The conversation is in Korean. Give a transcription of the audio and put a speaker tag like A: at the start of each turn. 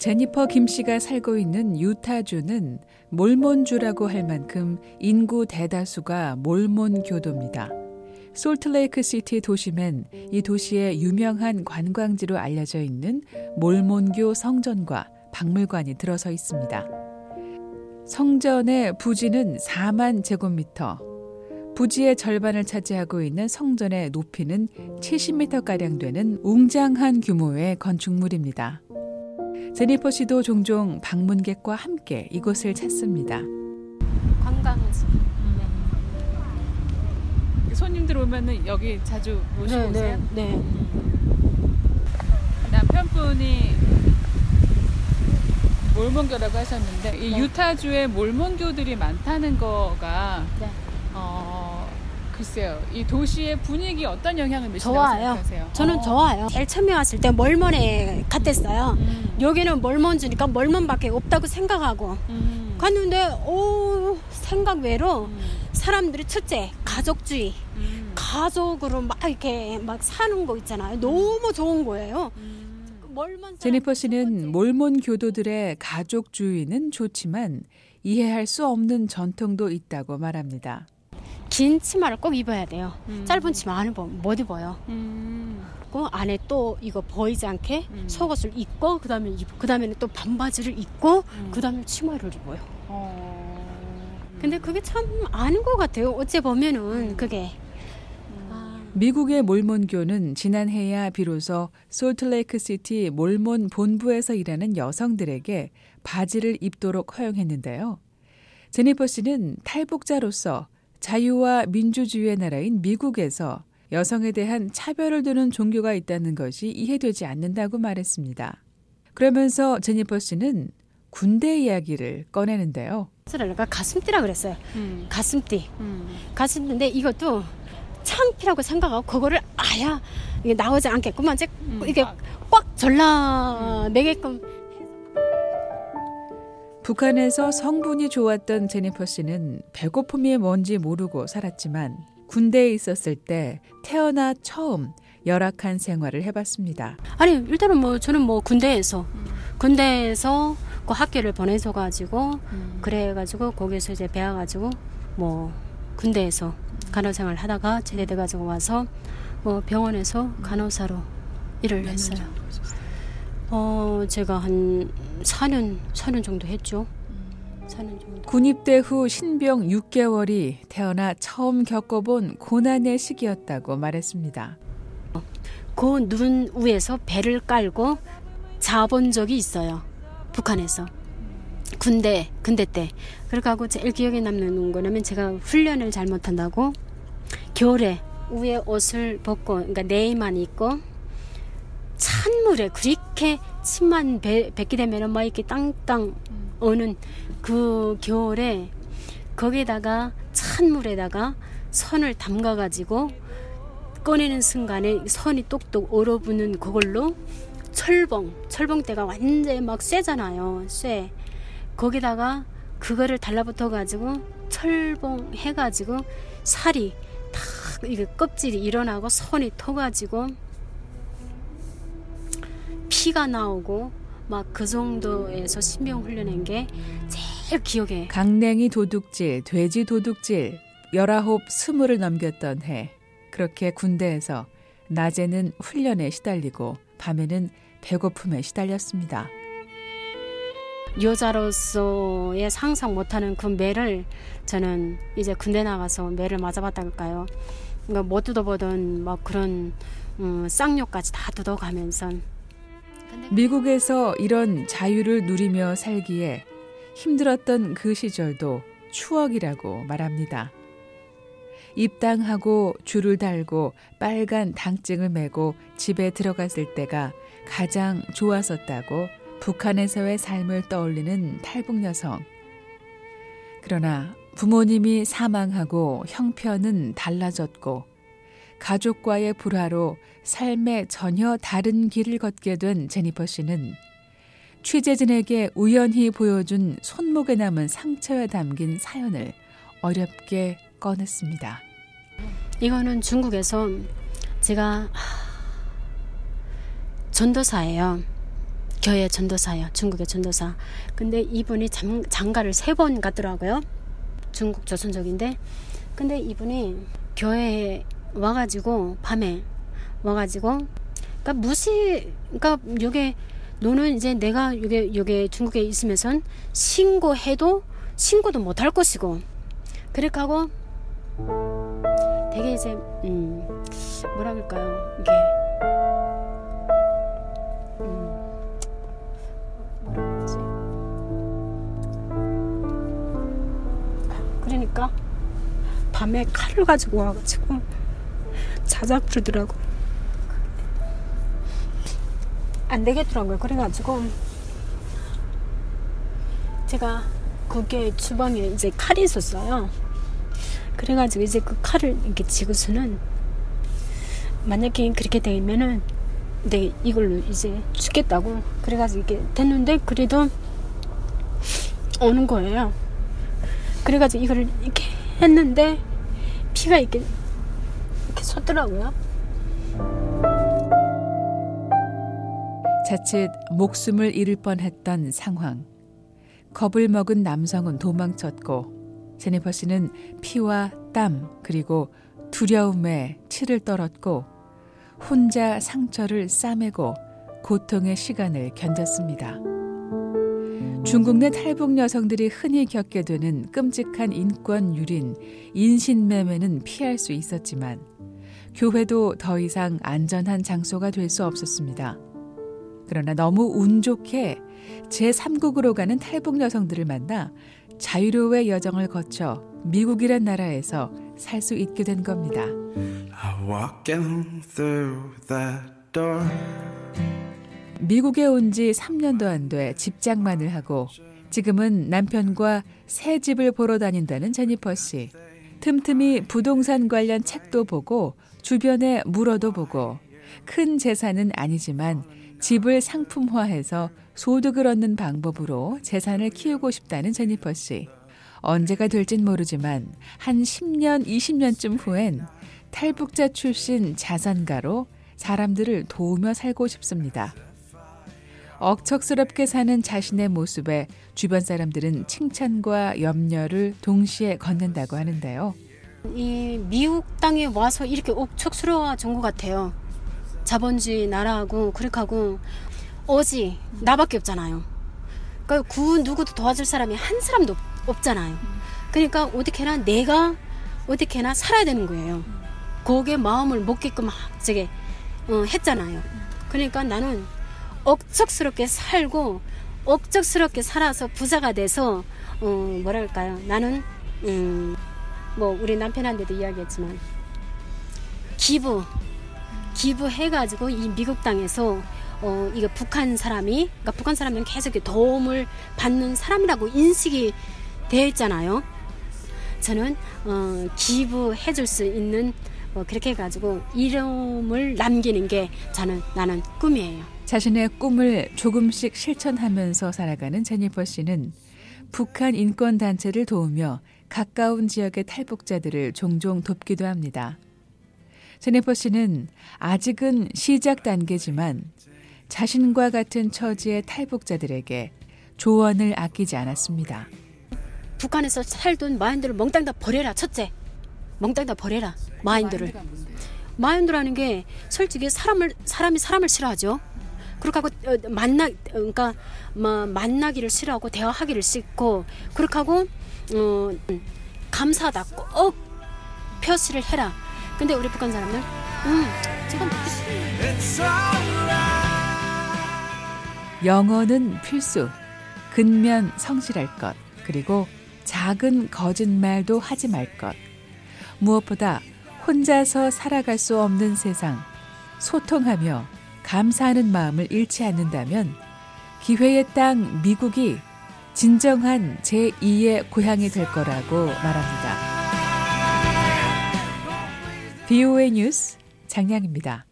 A: 제니퍼 김 씨가 살고 있는 유타주는 몰몬주라고 할 만큼 인구 대다수가 몰몬 교도입니다. 솔트레이크 시티 도심엔 이 도시의 유명한 관광지로 알려져 있는 몰몬교 성전과 박물관이 들어서 있습니다. 성전의 부지는 4만 제곱미터, 부지의 절반을 차지하고 있는 성전의 높이는 70m가량 되는 웅장한 규모의 건축물입니다. 제니퍼 씨도 종종 방문객과 함께 이곳을 찾습니다.
B: 관광지.
A: 손님들 오면은 여기 자주 모시고
B: 네,
A: 오세요?
B: 네, 네.
A: 남편분이 몰몬교라고 하셨는데 이
B: 네.
A: 유타주에 몰몬교들이 많다는 거가
B: 네.
A: 어 글쎄요 이 도시의 분위기 어떤 영향을 미친다고
B: 좋아요.
A: 생각하세요?
B: 저는
A: 어.
B: 좋아요. 제일 처음에 왔을 때 멀먼에 갔댔어요.
A: 음,
B: 여기는 멀먼 주니까 멀먼밖에 없다고 생각하고
A: 음,
B: 갔는데 오 생각 외로
A: 음,
B: 사람들이 첫째 가족주의
A: 음,
B: 가족으로 막 이렇게 막 사는 거 있잖아요. 너무 좋은 거예요.
A: 음.
B: 멀먼
A: 제니퍼. 씨는 몰몬 교도들의 가족주의는 좋지만 이해할 수 없는 전통도 있다고 말합니다.
B: 긴 치마를 꼭 입어야 돼요.
A: 음.
B: 짧은 치마 안 입어 못 입어요.
A: 음,
B: 그 안에 또 이거 보이지 않게
A: 음.
B: 속옷을 입고 그다음에 입 그다음에는 또 반바지를 입고
A: 음.
B: 그다음에 치마를 입어요.
A: 어,
B: 근데 그게 참 아는 것 같아요. 어째 보면은
A: 음.
B: 그게
A: 미국의 몰몬교는 지난해야 비로소 솔트레이크 시티 몰몬 본부에서 일하는 여성들에게 바지를 입도록 허용했는데요. 제니퍼 씨는 탈북자로서 자유와 민주주의의 나라인 미국에서 여성에 대한 차별을 두는 종교가 있다는 것이 이해되지 않는다고 말했습니다. 그러면서 제니퍼 씨는 군대 이야기를 꺼내는데요.
B: 그러니까 가슴띠라 그랬어요.
A: 음,
B: 가슴띠.
A: 음,
B: 가슴인데 이것도 창피라고 생각하고 그거를 아야 이게 나오지 않게끔만 이제
A: 음.
B: 이게 꽉 절라 내게끔
A: 북한에서 성분이 좋았던 제니퍼 씨는 배고픔이 뭔지 모르고 살았지만 군대에 있었을 때 태어나 처음 열악한 생활을 해봤습니다.
B: 아니 일단은 뭐 저는 뭐 군대에서 군대에서 그 학교를 보내서 가지고 그래가지고 거기서 이제 배워가지고 뭐 군대에서 간호생활 하다가 제대돼 가지고 와서 뭐 병원에서 간호사로 일을 했어요. 어 제가 한 4년 4년 정도 했죠. 4년 정도.
A: 군입대 후 신병 6개월이 태어나 처음 겪어본 고난의 시기였다고 말했습니다.
B: 그 눈 위에서 배를 깔고 자본 적이 있어요. 북한에서. 군대, 군대 때. 그래가지고 제일 기억에 남는 거냐면 제가 훈련을 잘못한다고 겨울에 위에 옷을 벗고, 그러니까 내의만 입고 찬물에 그렇게 침만 배, 뱉게 되면은 막 이렇게 땅땅 오는 그 겨울에 거기다가 찬물에다가 선을 담가가지고 꺼내는 순간에 선이 똑똑 얼어붙는 그걸로 철봉, 철봉대가 완전히 막 쇠잖아요. 쇠. 거기다가 그거를 달라붙어 가지고 철봉 해가지고 살이 탁 이게 껍질이 일어나고 손이 터가지고 피가 나오고 막 그 정도에서 신병 훈련한 게 제일 기억에
A: 강냉이 도둑질, 돼지 도둑질, 열아홉 스물을 넘겼던 해. 그렇게 군대에서 낮에는 훈련에 시달리고 밤에는 배고픔에 시달렸습니다.
B: 여자로서의 상상 못하는 그 매를 저는 이제 군대 나가서 매를 맞아봤다니까요. 그러니까 못 뜯어보던 막 그런 음, 쌍욕까지 다 뜯어가면서
A: 미국에서 이런 자유를 누리며 살기에 힘들었던 그 시절도 추억이라고 말합니다. 입당하고 줄을 달고 빨간 당증을 메고 집에 들어갔을 때가 가장 좋았었다고 북한에서의 삶을 떠올리는 탈북 여성. 그러나 부모님이 사망하고 형편은 달라졌고 가족과의 불화로 삶에 전혀 다른 길을 걷게 된 제니퍼 씨는 취재진에게 우연히 보여준 손목에 남은 상처에 담긴 사연을 어렵게 꺼냈습니다.
B: 이거는 중국에서 제가 하, 전도사예요. 교회 전도사예요. 중국의 전도사. 근데 이분이 장, 장가를 세 번 갔더라고요. 중국 조선족인데. 근데 이분이 교회에 와가지고 밤에 와가지고 그러니까 무시 그러니까 요게 너는 이제 내가 요게 요게 중국에 있으면선 신고해도 신고도 못 할 것이고 그렇게 하고 되게 이제 음 뭐라 그럴까요? 이게 음 뭐라 그러지? 그러니까 밤에 칼을 가지고 와가지고 자작 부르더라고. 안 되겠더라고요. 그래가지고 제가 거기에 주방에 이제 칼이 있었어요. 그래가지고 이제 그 칼을 이렇게 지고서는 만약에 그렇게 되면은 네 이걸로 이제 죽겠다고 그래가지고 이렇게 됐는데 그래도 오는 거예요. 그래가지고 이거를 이렇게 했는데 피가 이렇게 이렇게 솟더라고요
A: 자칫 목숨을 잃을 뻔했던 상황. 겁을 먹은 남성은 도망쳤고 제니퍼 씨는 피와 땀 그리고 두려움에 치를 떨었고 혼자 상처를 싸매고 고통의 시간을 견뎠습니다. 중국 내 탈북 여성들이 흔히 겪게 되는 끔찍한 인권 유린, 인신매매는 피할 수 있었지만 교회도 더 이상 안전한 장소가 될 수 없었습니다. 그러나 너무 운 좋게 제3국으로 가는 탈북 여성들을 만나 자유로의 여정을 거쳐 미국이란 나라에서 살 수 있게 된 겁니다. 미국에 온 지 3년도 안 돼 집장만을 하고 지금은 남편과 새 집을 보러 다닌다는 제니퍼 씨. 틈틈이 부동산 관련 책도 보고 주변에 물어도 보고 큰 재산은 아니지만 집을 상품화해서 소득을 얻는 방법으로 재산을 키우고 싶다는 제니퍼 씨. 언제가 될진 모르지만 한 10년, 20년쯤 후엔 탈북자 출신 자산가로 사람들을 도우며 살고 싶습니다. 억척스럽게 사는 자신의 모습에 주변 사람들은 칭찬과 염려를 동시에 걷는다고 하는데요.
B: 이 미국 땅에 와서 이렇게 억척스러워진 것 같아요. 자본주의 나라하고 그렇게 하고 오지 나밖에 없잖아요. 그러니까 구 누구도 도와줄 사람이 한 사람도 없, 잖아요 그러니까 어떻게나 내가 어떻게나 살아야 되는 거예요. 거기에 마음을 먹게끔 저게 어, 했잖아요. 그러니까 나는 억척스럽게 살고 억척스럽게 살아서 부자가 돼서 어, 뭐랄까요? 나는 음, 뭐 우리 남편한테도 이야기했지만 기부 기부해가지고 이 미국 땅에서 어, 이거 북한 사람이, 그러니까 북한 사람들은 계속 도움을 받는 사람이라고 인식이 되어 있잖아요. 저는 어, 기부해줄 수 있는 어, 그렇게 해가지고 이름을 남기는 게 저는 나는 꿈이에요.
A: 자신의 꿈을 조금씩 실천하면서 살아가는 제니퍼 씨는 북한 인권 단체를 도우며 가까운 지역의 탈북자들을 종종 돕기도 합니다. 제네퍼 씨는 아직은 시작 단계지만 자신과 같은 처지의 탈북자들에게 조언을 아끼지 않았습니다.
B: 북한에서 살던 마인드를 멍땅 다 버려라 첫째 멍땅 다 버려라 마인드를 마인드라는 게 솔직히 사람을 사람이 사람을 싫어하죠. 그렇게 하고 어, 만나 그러니까 뭐 만나기를 싫어하고 대화하기를 싫고 그렇게 하고 어, 감사하다 꼭 표시를 해라. 근데 우리 북한 사람들, 음, 지금
A: 영어는 필수. 근면 성실할 것. 그리고 작은 거짓말도 하지 말 것. 무엇보다 혼자서 살아갈 수 없는 세상. 소통하며 감사하는 마음을 잃지 않는다면 기회의 땅 미국이 진정한 제2의 고향이 될 거라고 말합니다. BOA 뉴스 장량입니다.